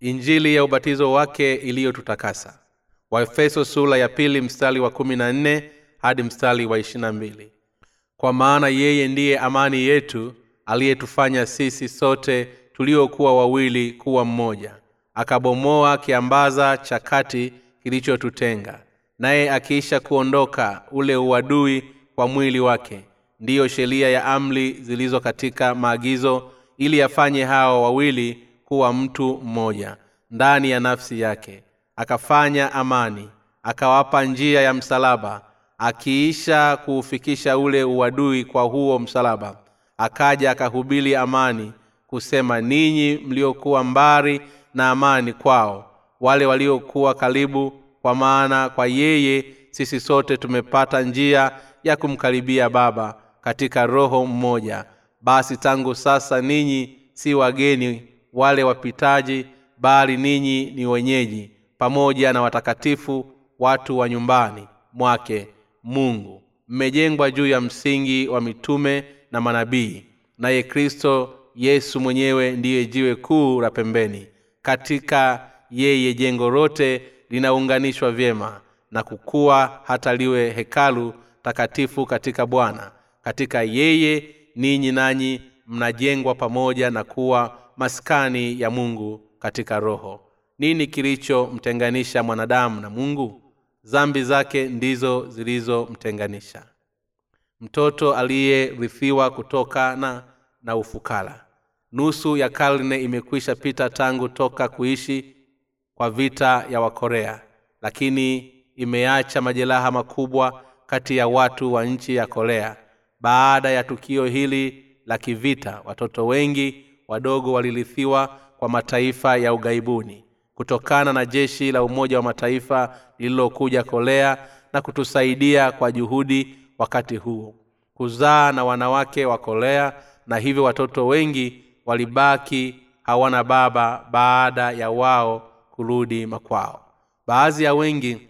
injili ya ubatizo wake iliyotutakasa. Waefeso sula ya pili mstari wa kumi na nne hadi mstari wa ishirina mbili. Kwa maana yeye ndiye amani yetu aliyetufanya sisi sote tuliokuwa wawili kuwa mmoja. Akabomoa kiambaza cha kati kilichotutenga naye akiisha kuondoka ule uadui kwa mwili wake ndiyo sheria ya amri zilizo katika maagizo ili afanye hao wawili kuwa mtu mmoja ndani ya nafsi yake akafanya amani akawapa njia ya msalaba akiisha kuufikisha ule uadui kwa huo msalaba akaja akahubiri amani kusema ninyi mliokuwa mbari na amani kwao wale waliokuwa karibu kwa maana kwa yeye sisi sote tumepata njia ya kumkaribia baba katika roho mmoja. Basi tangu sasa ninyi si wageni wale wapitaji bali ninyi ni wenyeji pamoja na watakatifu watu wa nyumbani mwake mungu. Mmejengwa juu ya msingi wa mitume na manabii naye kristo yesu mwenyewe ndiye jiwe kuu la pembeni. Katika yeye jengo lote linaunganishwa vyema na kukuwa hata liwe hekalu takatifu katika bwana. Katika yeye ninyi nanyi mnajengwa pamoja na kuwa maskani ya mungu katika roho. Nini kilichomtenganisha mwanadamu na mungu? Zambi zake ndizo zilizomtenganisha. Mtoto aliyerithiwa kutokana na ufukara nusu ya karne imekwisha pita tangu toka kuishi kwa vita ya wakorea lakini imeacha majeraha makubwa kati ya watu wa nchi ya korea. Baada ya tukio hili la kivita watoto wengi wadogo walirithiwa kwa mataifa ya ughaibuni kutokana na jeshi la umoja wa mataifa lililokuja korea na kutusaidia kwa juhudi wakati huo. Kuzaa na wanawake wa korea na hivyo watoto wengi walibaki hawana baba baada ya wao kurudi makwao. Baadhi ya wengi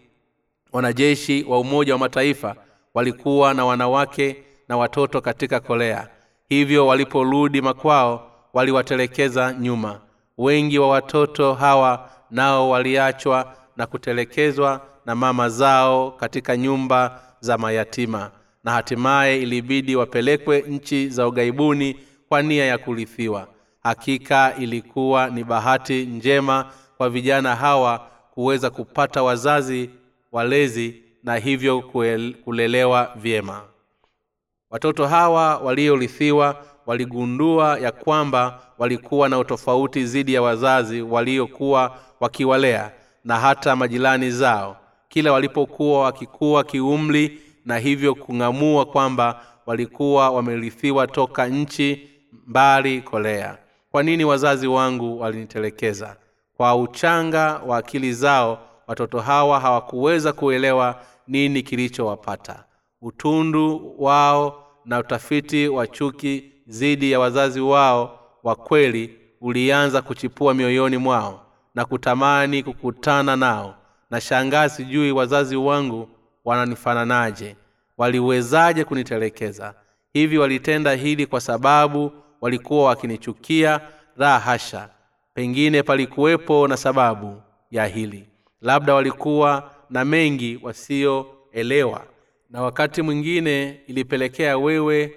wanajeshi wa umoja wa mataifa walikuwa na wanawake na watoto katika korea. Hivyo waliporudi makwao waliwatelekeza nyuma. Wengi wa watoto hawa nao waliachwa na kutelekezwa na mama zao katika nyumba za mayatima na hatimaye ilibidi wapelekwe nchi za ughaibuni kwa nia ya kurithiwa hakika ilikuwa ni bahati njema kwa vijana hawa kuweza kupata wazazi walezi na hivyo kulelewa vyema. Watoto hawa waliorithiwa waligundua ya kwamba walikuwa na utofauti dhidi ya wazazi waliokuwa wakiwalea na hata majirani zao kila walipokuwa wakikuwa kiumri na hivyo kung'amua kwamba walikuwa wamerithiwa toka nchi mbali kolea. Kwa nini wazazi wangu walinitelekeza? Kwa uchanga wa akili zao watoto hawa hawakuweza kuelewa nini kilichowapata. Utundu wao na utafiti wa chuki dhidi ya wazazi wao wa kweli ulianza kuchipua mioyoni mwao na kutamani kukutana nao. Na shangaa sijui wazazi wangu wananifananaje. Waliwezaje kunitelekeza? Hivi walitenda hili kwa sababu walikuwa wakinichukia? La hasha. Pengine palikuwepo na sababu ya hili. Labda walikuwa na mengi wasiyoelewa. Na wakati mwingine ilipelekea wewe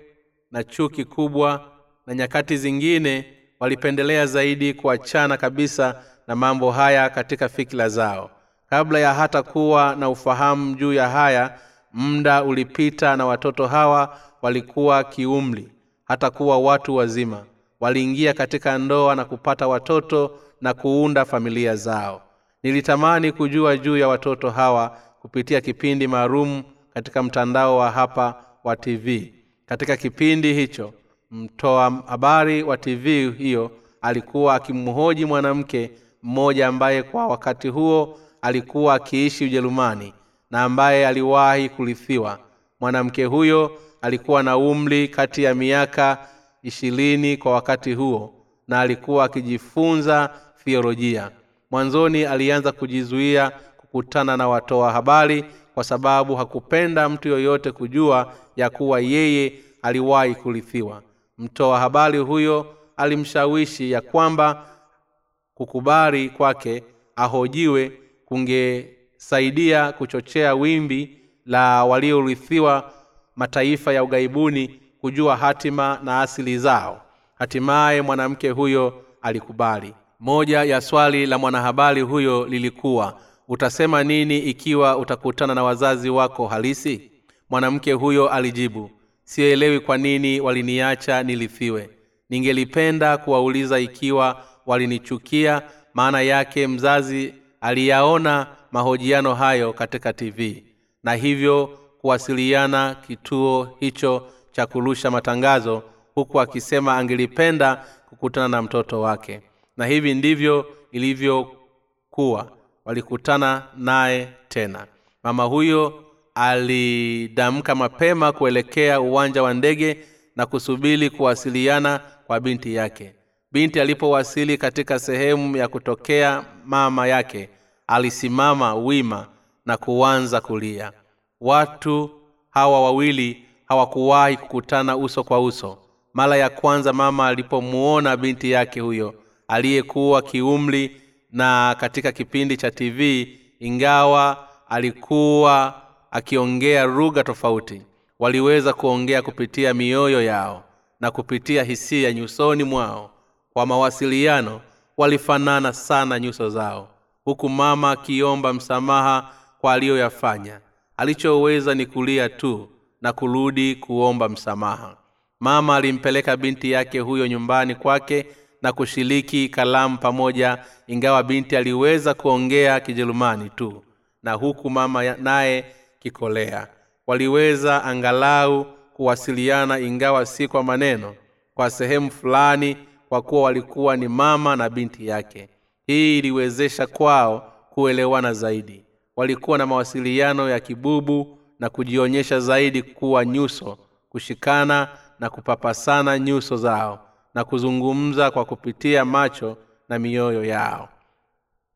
na chuki kubwa na nyakati zingine walipendelea zaidi kuachana kabisa na mambo haya katika fikira zao. Kabla ya hata kuwa na ufahamu juu ya haya muda ulipita na watoto hawa walikuwa kiumri hata kuwa watu wazima. Waliingia katika ndoa na kupata watoto na kuunda familia zao. Nilitamani kujua juu ya watoto hawa kupitia kipindi maalum katika mtandao wa hapa wa tv katika kipindi hicho mtoa habari wa tv hiyo alikuwa akimhoji mwanamke mmoja ambaye kwa wakati huo alikuwa akiishi ujerumani na ambaye aliwahi kurithiwa. Mwanamke huyo alikuwa na umri kati ya miaka ishirini kwa wakati huo na alikuwa akijifunza thiolojia mwanzoni alianza kujizuia kukutana na watoa habari kwa sababu hakupenda mtu yoyote kujua ya kuwa yeye aliwahi kurithiwa. Mtoa habari huyo alimshawishi ya kwamba kukubali kwake ahojiwe kungesaidia kuchochea wimbi la waliorithiwa mataifa ya ughaibuni kujua hatima na asili zao. Hatimaye mwanamke huyo alikubali. Moja ya swali la mwanahabari huyo lilikuwa utasema nini ikiwa utakutana na wazazi wako halisi? Mwanamke huyo alijibu sielewi kwa nini waliniacha nilifiwe. Ningelipenda kuwauliza ikiwa walinichukia maana yake mzazi aliyaona mahojiano hayo katika tv na hivyo kuwasiliana kituo hicho cha kurusha matangazo huku akisema angelipenda kukutana na mtoto wake. Na hivi ndivyo ilivyokuwa walikutana naye tena. Mama huyo alidamka mapema kuelekea uwanja wa ndege na kusubiri kuwasiliana kwa binti yake. Binti alipowasili katika sehemu ya kutokea mama yake alisimama wima na kuanza kulia. Watu hawa wawili hawakuwahi kukutana uso kwa uso. Mara ya kwanza mama alipomuona binti yake huyo aliyekuwa kiumri na katika kipindi cha tv ingawa alikuwa akiongea lugha tofauti waliweza kuongea kupitia mioyo yao na kupitia hisia nyusoni mwao. Kwa mawasiliano walifanana sana nyuso zao huku mama akiomba msamaha kwa aliyoyafanya. Alichoweza ni kulia tu na kurudi kuomba msamaha. Mama alimpeleka binti yake huyo nyumbani kwake na kushiriki kalamu pamoja ingawa binti aliweza kuongea kijerumani tu na huku mama naye kikolea. Waliweza angalau kuwasiliana ingawa si kwa maneno kwa sehemu fulani kwa kuwa walikuwa ni mama na binti yake. Hii iliwezesha kwao kuelewana zaidi. Walikuwa na mawasiliano ya kibubu na kujionyesha zaidi kuwa nyuso kushikana na kupapasana nyuso zao na kuzungumza kwa kupitia macho na mioyo yao.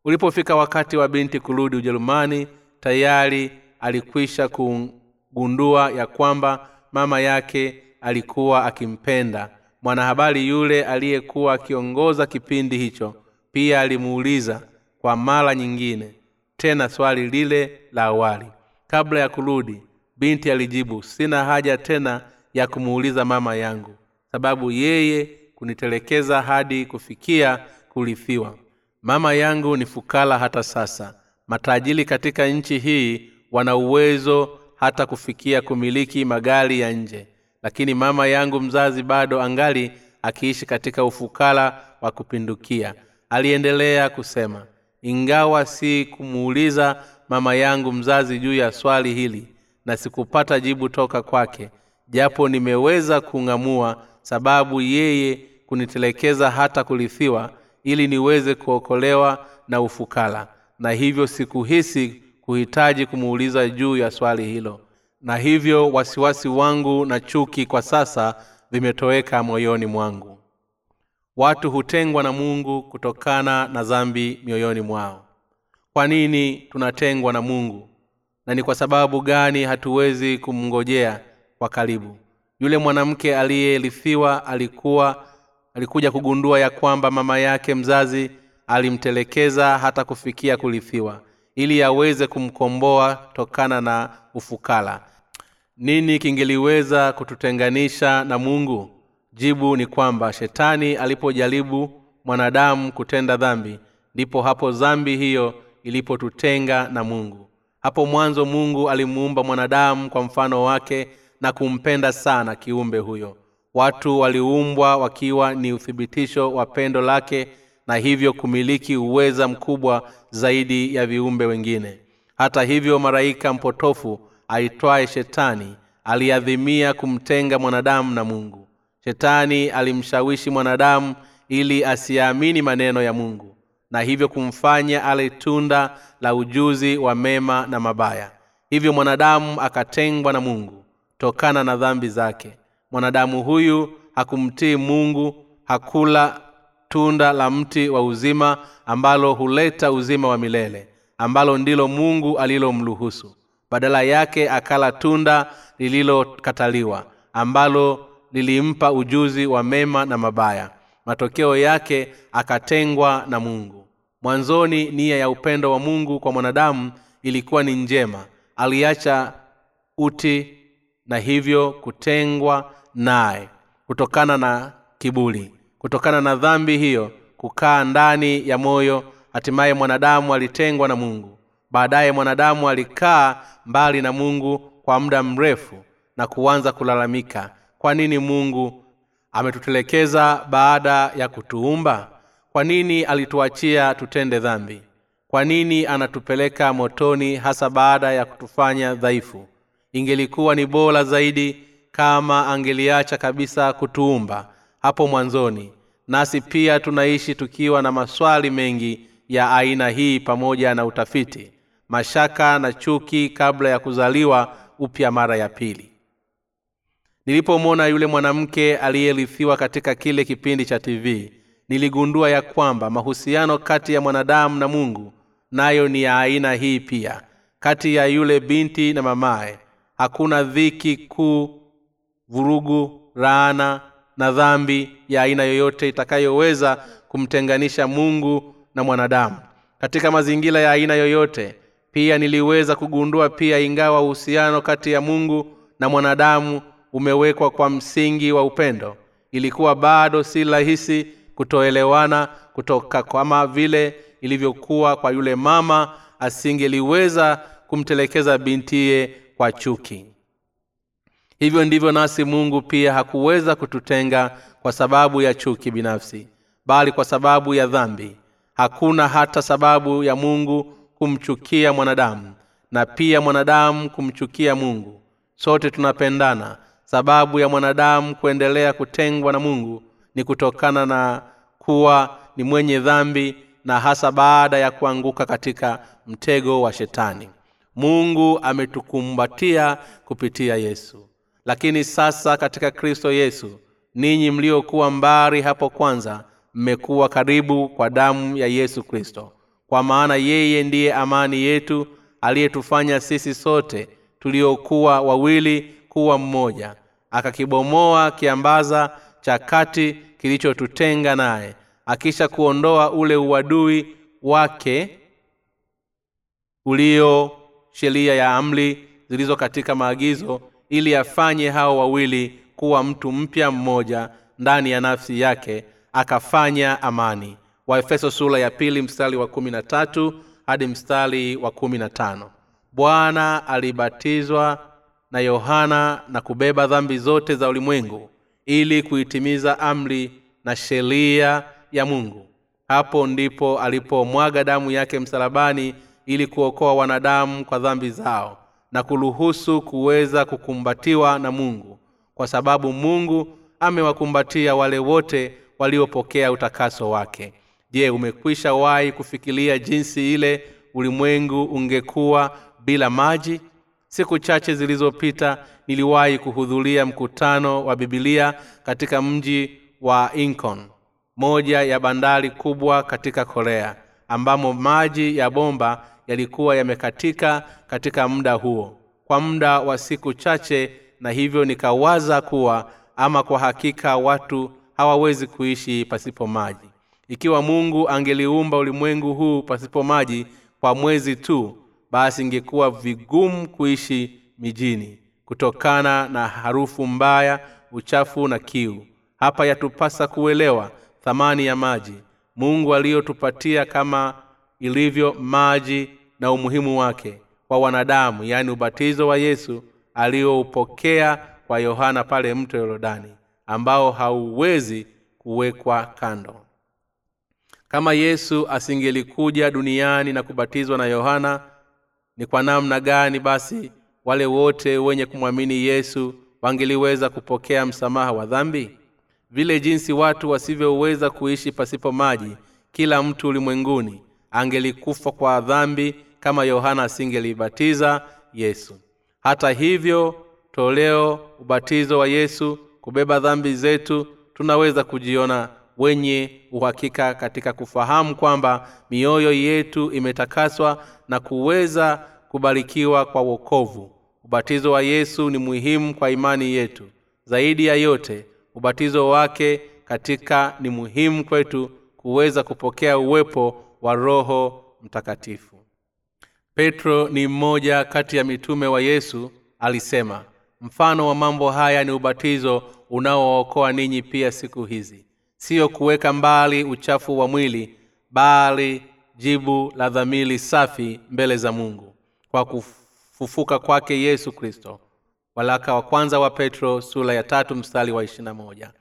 Ulipofika wakati wa binti kurudi ujerumani tayari alikwisha kugundua ya kwamba mama yake alikuwa akimpenda. Mwanahabari yule aliyekuwa akiongoza kipindi hicho pia alimuuliza kwa mara nyingine tena swali lile la awali. Kabla ya kurudi binti alijibu sina haja tena ya kumuuliza mama yangu sababu yeye kunitelekeza hadi kufikia kurithiwa. Mama yangu ni fukala hata sasa. Matajiri katika nchi hii wana uwezo hata kufikia kumiliki magari ya nje. Lakini mama yangu mzazi bado angali akiishi katika ufukara wa kupindukia. Aliendelea kusema ingawa si kumuuliza mama yangu mzazi juu ya swali hili na sikupata jibu toka kwake japo nimeweza kung'amua sababu yeye kunitelekeza hata kulithiwa ili niweze kuokolewa na ufukara na hivyo sikuhisi kuhitaji kumuuliza juu ya swali hilo. Na hivyo wasiwasi wangu na chuki kwa sasa vimetoweka moyoni mwangu. Watu hutengwa na mungu kutokana na dhambi mioyoni mwao. Kwa nini tunatengwa na mungu? Na ni kwa sababu gani hatuwezi kumngojea kwa karibu yule mwanamke aliyerithiwa alikuwa alikuja kugundua ya kwamba mama yake mzazi alimtelekeza hata kufikia kurithiwa ili aweze kumkomboa tokana na ufukara nini kingeliweza kututenganisha na mungu? Jibu ni kwamba shetani alipojaribu mwanadamu kutenda dhambi ndipo hapo dhambi hiyo ilipotutenga na mungu. Hapo mwanzo mungu alimuumba mwanadamu kwa mfano wake na kumpenda sana kiumbe huyo. Watu waliumbwa wakiwa ni uthibitisho wa pendo lake na hivyo kumiliki uweza mkubwa zaidi ya viumbe wengine. Hata hivyo maraika mpotofu aitwaye shetani aliadhimia kumtenga mwanadamu na mungu. Shetani alimshawishi mwanadamu ili asiyaamini maneno ya mungu na hivyo kumfanya ale tunda la ujuzi wa mema na mabaya. Hivyo mwanadamu akatengwa na mungu tokana na dhambi zake. Mwanadamu huyu hakumtii mungu hakula tunda la mti wa uzima ambalo huleta uzima wa milele ambalo ndilo mungu alilomruhusu. Badala yake akala tunda lililokataliwa ambalo lilimpa ujuzi wa mema na mabaya. Matokeo yake akatengwa na mungu. Mwanzoni nia ya upendo wa mungu kwa mwanadamu ilikuwa ni njema. Aliacha uti na hivyo kutengwa naye kutokana na kibuli kutokana na dhambi hiyo kukaa ndani ya moyo hatimaye mwanadamu alitengwa na mungu. Baadaye mwanadamu alikaa mbali na mungu kwa muda mrefu na kuanza kulalamika kwa nini mungu ametutelekeza baada ya kutuumba? Kwa nini alituachia tutende dhambi? Kwa nini anatupeleka motoni hasa baada ya kutufanya dhaifu ingelikuwa ni bora zaidi kama angeliacha kabisa kutuumba hapo mwanzoni. Nasi pia tunaishi tukiwa na maswali mengi ya aina hii pamoja na utafiti mashaka na chuki kabla ya kuzaliwa upya mara ya pili. Nilipomwona yule mwanamke aliyerithiwa katika kile kipindi cha tv niligundua ya kwamba mahusiano kati ya mwanadamu na mungu nayo ni ya aina hii pia kati ya yule binti na mamaye hakuna dhiki kuu vurugu laana na dhambi ya aina yoyote itakayoweza kumtenganisha mungu na mwanadamu. Katika mazingira ya aina yoyote pia niliweza kugundua pia ingawa uhusiano kati ya mungu na mwanadamu umewekwa kwa msingi wa upendo ilikuwa bado si rahisi kutoelewana kutoka kama vile ilivyokuwa kwa yule mama asingeliweza kumtelekeza bintiye kwa chuki. Hivyo ndivyo nasi mungu pia hakuweza kututenga kwa sababu ya chuki binafsi bali kwa sababu ya dhambi. Hakuna hata sababu ya mungu kumchukia mwanadamu na pia mwanadamu kumchukia mungu. Sote tunapendana. Sababu ya mwanadamu kuendelea kutengwa na mungu ni kutokana na kuwa ni mwenye dhambi na hasa baada ya kuanguka katika mtego wa shetani mungu ametukumbatia kupitia yesu. Lakini sasa katika kristo yesu ninyi mliokuwa mbari hapo kwanza mmekuwa karibu kwa damu ya yesu kristo. Kwa maana yeye ndiye amani yetu aliyetufanya sisi sote tuliokuwa wawili kuwa mmoja. Akakibomoa kiambaza cha kati kilichotutenga naye akisha kuondoa ule uadui wake ulio sheria ya amri zilizo katika maagizo ili afanye hao wawili kuwa mtu mpya mmoja ndani ya nafsi yake akafanya amani. Waefeso sura ya pili mstari wa kumi na tatu hadi mstari wa kumi na tano. Bwana alibatizwa na yohana na kubeba dhambi zote za ulimwengu ili kuitimiza amri na sheria ya mungu. Hapo ndipo alipomwaga damu yake msalabani ili kuokoa wanadamu kwa dhambi zao na kuruhusu kuweza kukumbatiwa na mungu kwa sababu mungu amewakumbatia wale wote waliopokea utakaso wake. Je umekwisha wahi kufikiria jinsi ile ulimwengu ungekuwa bila maji? Siku chache zilizopita niliwahi kuhudhuria mkutano wa bibilia katika mji wa incon moja ya bandari kubwa katika korea ambamo maji ya bomba yalikuwa yamekatika katika muda huo kwa muda wa siku chache na hivyo nikawaza kuwa ama kwa hakika watu hawawezi kuishi pasipo maji. Ikiwa mungu angeliumba ulimwengu huu pasipo maji kwa mwezi tu basi ingekuwa vigumu kuishi mijini kutokana na harufu mbaya uchafu na kiu. Hapa yatupasa kuelewa thamani ya maji. Mungu aliyotupatia kama ilivyo maji na umuhimu wake kwa wanadamu yaani ubatizo wa yesu aliyoupokea kwa yohana pale mto yorodani ambao hauwezi kuwekwa kando. Kama yesu asingelikuja duniani na kubatizwa na yohana ni kwa namna gani basi wale wote wenye kumwamini yesu wangeliweza kupokea msamaha wa dhambi? Vile jinsi watu wasivyoweza kuishi pasipo maji kila mtu ulimwenguni angelikufa kwa dhambi kama yohana asingelibatiza yesu. Hata hivyo toleo ubatizo wa yesu kubeba dhambi zetu tunaweza kujiona wenye uhakika katika kufahamu kwamba mioyo yetu imetakaswa na kuweza kubarikiwa kwa wokovu. Ubatizo wa yesu ni muhimu kwa imani yetu. Zaidi ya yote ubatizo wake katika ni muhimu kwetu kuweza kupokea uwepo wa roho mtakatifu petro ni mmoja kati ya mitume wa yesu alisema mfano wa mambo haya ni ubatizo unaookoa ninyi pia siku hizi. Siyo kuweka mbali uchafu wa mwili bali jibu la dhamili safi mbele za mungu. Kwa kufufuka kwake yesu kristo. Walaka wa kwanza wa petro sura ya tatu mstari wa moja.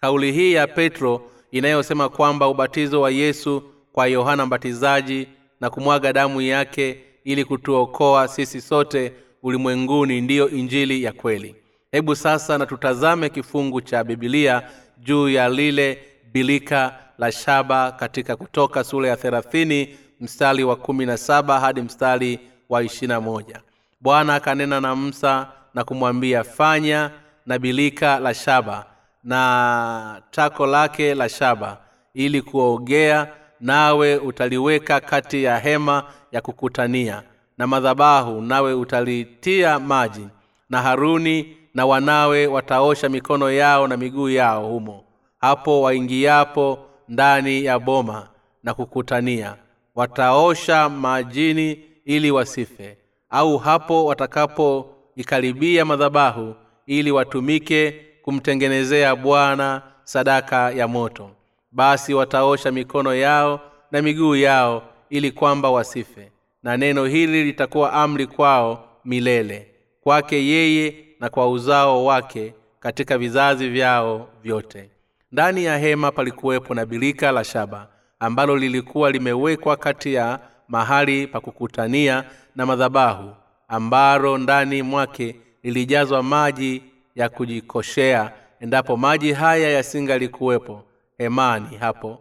Kauli hii ya petro inayosema kwamba ubatizo wa yesu kwa yohana mbatizaji na kumwaga damu yake ili kutuokoa sisi sote ulimwenguni ndiyo injili ya kweli. Hebu sasa na tutazame kifungu cha bibilia juu ya lile bilika la shaba katika kutoka sura ya thelathini mstari wa kumi na saba hadi mstari wa ishirina moja. Bwana akanena na msa na kumwambia fanya na bilika la shaba na tako lake la shaba ili kuogea nawe utaliweka kati ya hema ya kukutania. Na madhabahu nawe utalitia maji na haruni na wanawe wataosha mikono yao na miguu yao humo. Hapo waingiapo ndani ya boma na kukutania wataosha majini ili wasife. Au hapo watakapoikaribia madhabahu ili watumike kumtengenezea bwana sadaka ya moto. Basi wataosha mikono yao na miguu yao ili kwamba wasife na neno hili litakuwa amri kwao milele kwake yeye na kwa uzao wake katika vizazi vyao vyote. Ndani ya hema palikuwepo na birika la shaba ambalo lilikuwa limewekwa kati ya mahali pa kukutania na madhabahu ambalo ndani mwake lilijazwa maji ya kujikoshea endapo maji haya yasingalikuwepo hemani hapo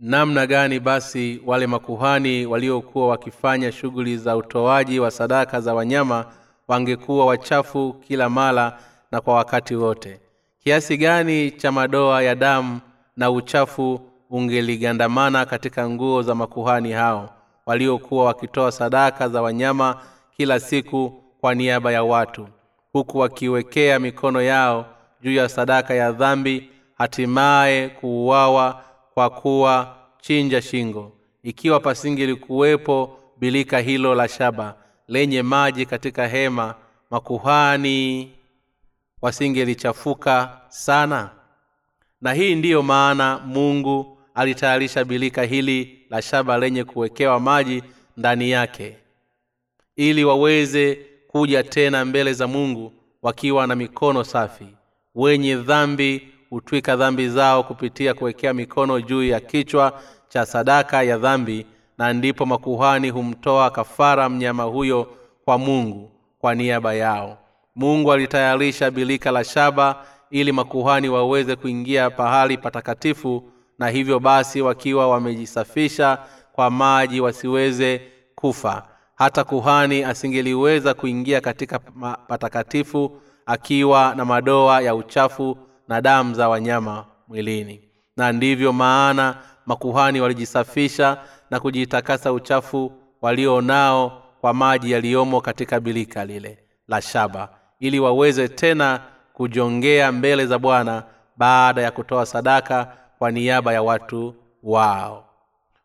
namna gani basi wale makuhani waliokuwa wakifanya shughuli za utoaji wa sadaka za wanyama wangekuwa wachafu kila mara na kwa wakati wote. Kiasi gani cha madoa ya damu na uchafu ungeligandamana katika nguo za makuhani hao waliokuwa wakitoa sadaka za wanyama kila siku kwa niaba ya watu huku wakiwekea mikono yao juu ya sadaka ya dhambi hatimaye kuuawa kwa kuwa chinja shingo ikiwa pasingelikuwepo bilika hilo la shaba lenye maji katika hema makuhani wasingelichafuka sana. Na hii ndiyo maana mungu alitayarisha bilika hili la shaba lenye kuwekewa maji ndani yake ili waweze kuja tena mbele za mungu wakiwa na mikono safi wenye dhambi hutwika dhambi zao kupitia kuwekea mikono juu ya kichwa cha sadaka ya dhambi na ndipo makuhani humtoa kafara mnyama huyo kwa mungu kwa niaba yao. Mungu alitayarisha bilika la shaba ili makuhani waweze kuingia pahali patakatifu na hivyo basi wakiwa wamejisafisha kwa maji wasiweze kufa. Hata kuhani asingeliweza kuingia katika patakatifu akiwa na madoa ya uchafu na damu za wanyama mwilini. Na ndivyo maana makuhani walijisafisha na kujitakasa uchafu walio nao kwa maji yaliyomo katika bilika lile la shaba ili waweze tena kujongea mbele za bwana baada ya kutoa sadaka kwa niaba ya watu wao.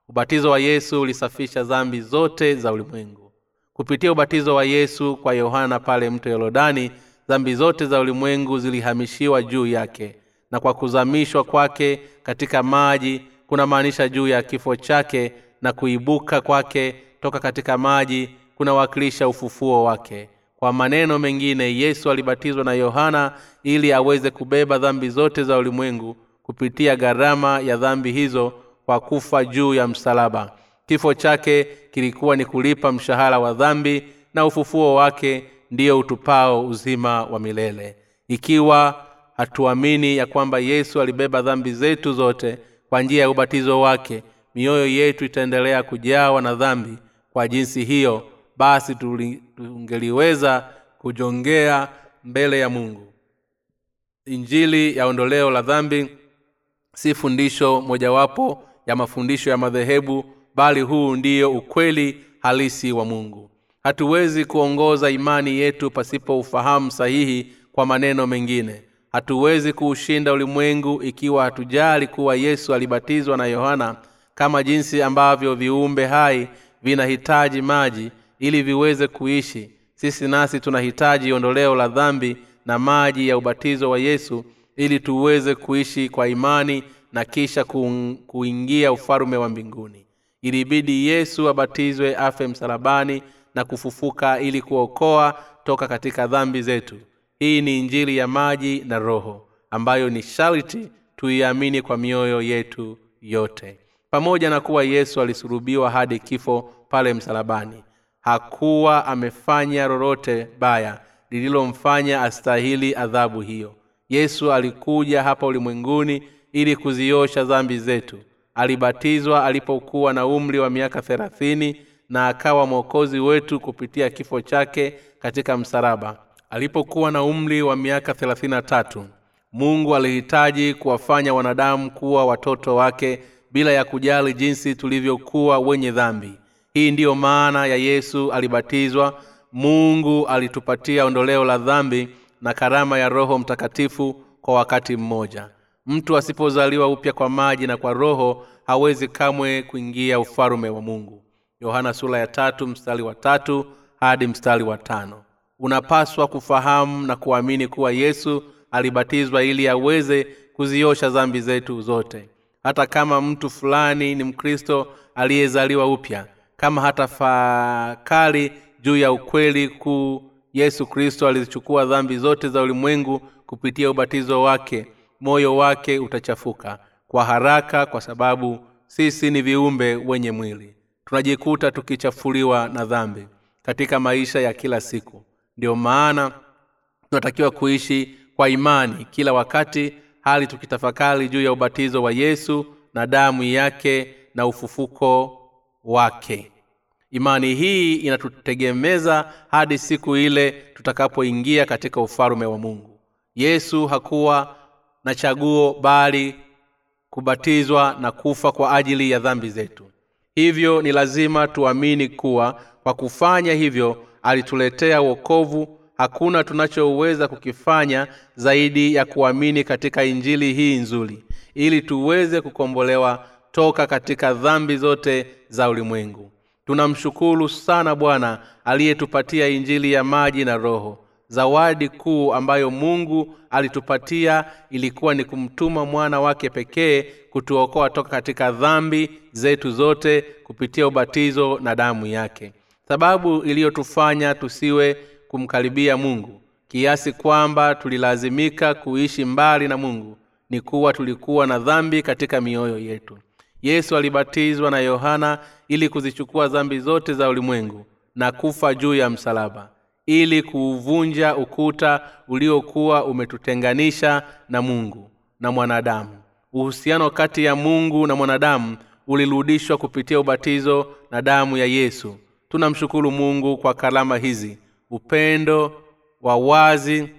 Ubatizo wa yesu ulisafisha dhambi zote za ulimwengu. Kupitia ubatizo wa yesu kwa yohana pale mto yorodani dhambi zote za ulimwengu zilihamishiwa juu yake na kwa kuzamishwa kwake katika maji kunamaanisha juu ya kifo chake na kuibuka kwake toka katika maji kunawakilisha ufufuo wake. Kwa maneno mengine yesu alibatizwa na yohana ili aweze kubeba dhambi zote za ulimwengu kupitia gharama ya dhambi hizo kwa kufa juu ya msalaba. Kifo chake kilikuwa ni kulipa mshahara wa dhambi na ufufuo wake ndiyo utupao uzima wa milele. Ikiwa hatuamini ya kwamba yesu alibeba dhambi zetu zote kwa njia ya ubatizo wake mioyo yetu itaendelea kujawa na dhambi. Kwa jinsi hiyo basi tungeliweza kujongea mbele ya mungu. Injili ya ondoleo la dhambi si fundisho mojawapo ya mafundisho ya madhehebu bali huu ndiyo ukweli halisi wa mungu hatuwezi kuongoza imani yetu pasipo ufahamu sahihi kwa maneno mengine. Hatuwezi kuushinda ulimwengu ikiwa hatujali kuwa yesu alibatizwa na yohana kama jinsi ambavyo viumbe hai vinahitaji maji ili viweze kuishi. Sisi nasi tunahitaji ondoleo la dhambi na maji ya ubatizo wa yesu ili tuweze kuishi kwa imani na kisha kuingia ufalume wa mbinguni. Ilibidi yesu abatizwe afe msalabani na kufufuka ili kuokoa toka katika dhambi zetu. Hii ni injili ya maji na roho ambayo ni sharti tuiamini kwa mioyo yetu yote. Pamoja na kuwa yesu alisulubiwa hadi kifo pale msalabani hakuwa amefanya lolote baya lililomfanya astahili adhabu hiyo. Yesu alikuja hapa ulimwenguni ili kuziosha dhambi zetu. Alibatizwa alipokuwa na umri wa miaka thelathini na akawa mwokozi wetu kupitia kifo chake katika msalaba. Alipokuwa na umri wa miaka thelathini na tatu mungu alihitaji kuwafanya wanadamu kuwa watoto wake bila ya kujali jinsi tulivyokuwa wenye dhambi. Hii ndiyo maana ya yesu alibatizwa. Mungu alitupatia ondoleo la dhambi na karama ya roho mtakatifu kwa wakati mmoja. Mtu asipozaliwa upya kwa maji na kwa roho hawezi kamwe kuingia ufalume wa mungu yohana sura ya tatu mstari wa tatu hadi mstari wa tano. Unapaswa kufahamu na kuamini kuwa yesu alibatizwa ili aweze kuziosha dhambi zetu zote. Hata kama mtu fulani ni mkristo aliyezaliwa upya kama hata fakali juu ya ukweli kuu yesu kristo alizichukua dhambi zote za ulimwengu kupitia ubatizo wake moyo wake utachafuka. Kwa haraka kwa sababu sisi ni viumbe wenye mwili tunajikuta tukichafuliwa na dhambi katika maisha ya kila siku. Ndiyo maana tunatakiwa kuishi kwa imani kila wakati hali tukitafakari juu ya ubatizo wa yesu na damu yake na ufufuko wake. Imani hii inatutegemeza hadi siku ile tutakapoingia katika ufalume wa mungu. Yesu hakuwa na chaguo bali kubatizwa na kufa kwa ajili ya dhambi zetu hivyo ni lazima tuamini kuwa kwa kufanya hivyo alituletea wokovu. Hakuna tunachoweza kukifanya zaidi ya kuamini katika injili hii nzuri ili tuweze kukombolewa toka katika dhambi zote za ulimwengu. Tunamshukuru sana bwana aliyetupatia injili ya maji na roho zawadi kuu ambayo mungu alitupatia ilikuwa ni kumtuma mwana wake pekee kutuokoa toka katika dhambi zetu zote kupitia ubatizo na damu yake. Sababu iliyotufanya tusiwe kumkaribia mungu kiasi kwamba tulilazimika kuishi mbali na mungu ni kuwa tulikuwa na dhambi katika mioyo yetu. Yesu alibatizwa na yohana ili kuzichukua dhambi zote za ulimwengu na kufa juu ya msalaba ili kuuvunja ukuta uliokuwa umetutenganisha na mungu na mwanadamu. Uhusiano kati ya mungu na mwanadamu ulirudishwa kupitia ubatizo na damu ya yesu. Tunamshukuru mungu kwa kalama hizi. Upendo wa wazi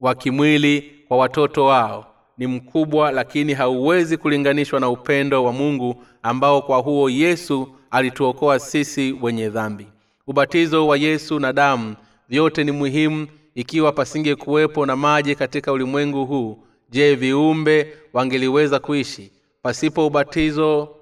wa kimwili kwa watoto wao ni mkubwa lakini hauwezi kulinganishwa na upendo wa mungu ambao kwa huo yesu alituokoa sisi wenye dhambi ubatizo wa yesu na damu vyote ni muhimu ikiwa pasingekuwepo na maji katika ulimwengu huu. Je viumbe wangeliweza kuishi? Pasipo ubatizo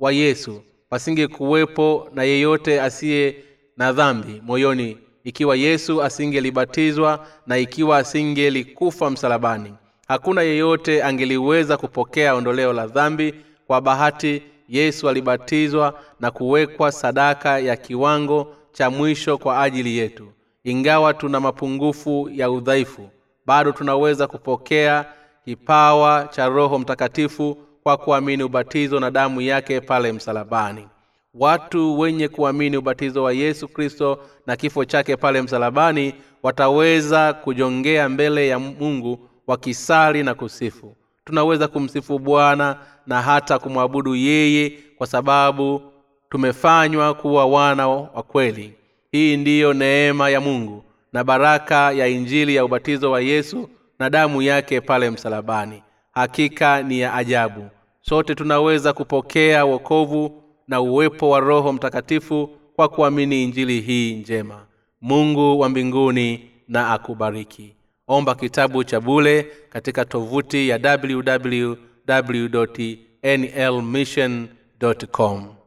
wa yesu pasingekuwepo na yeyote asiye na dhambi moyoni. Ikiwa yesu asingelibatizwa na ikiwa asingelikufa msalabani hakuna yeyote angeliweza kupokea ondoleo la dhambi. Kwa bahati yesu alibatizwa na kuwekwa sadaka ya kiwango cha mwisho kwa ajili yetu. Ingawa tuna mapungufu ya udhaifu bado tunaweza kupokea kipawa cha roho mtakatifu kwa kuamini ubatizo na damu yake pale msalabani. Watu wenye kuamini ubatizo wa yesu kristo na kifo chake pale msalabani wataweza kujongea mbele ya mungu wakisali na kusifu. Tunaweza kumsifu bwana na hata kumwabudu yeye kwa sababu tumefanywa kuwa wana wa kweli. Hii ndiyo neema ya mungu na baraka ya injili ya ubatizo wa yesu na damu yake pale msalabani. Hakika ni ya ajabu. Sote tunaweza kupokea wokovu na uwepo wa roho mtakatifu kwa kuamini injili hii njema. Mungu wa mbinguni na akubariki. Omba kitabu cha bule katika tovuti ya www nlmission com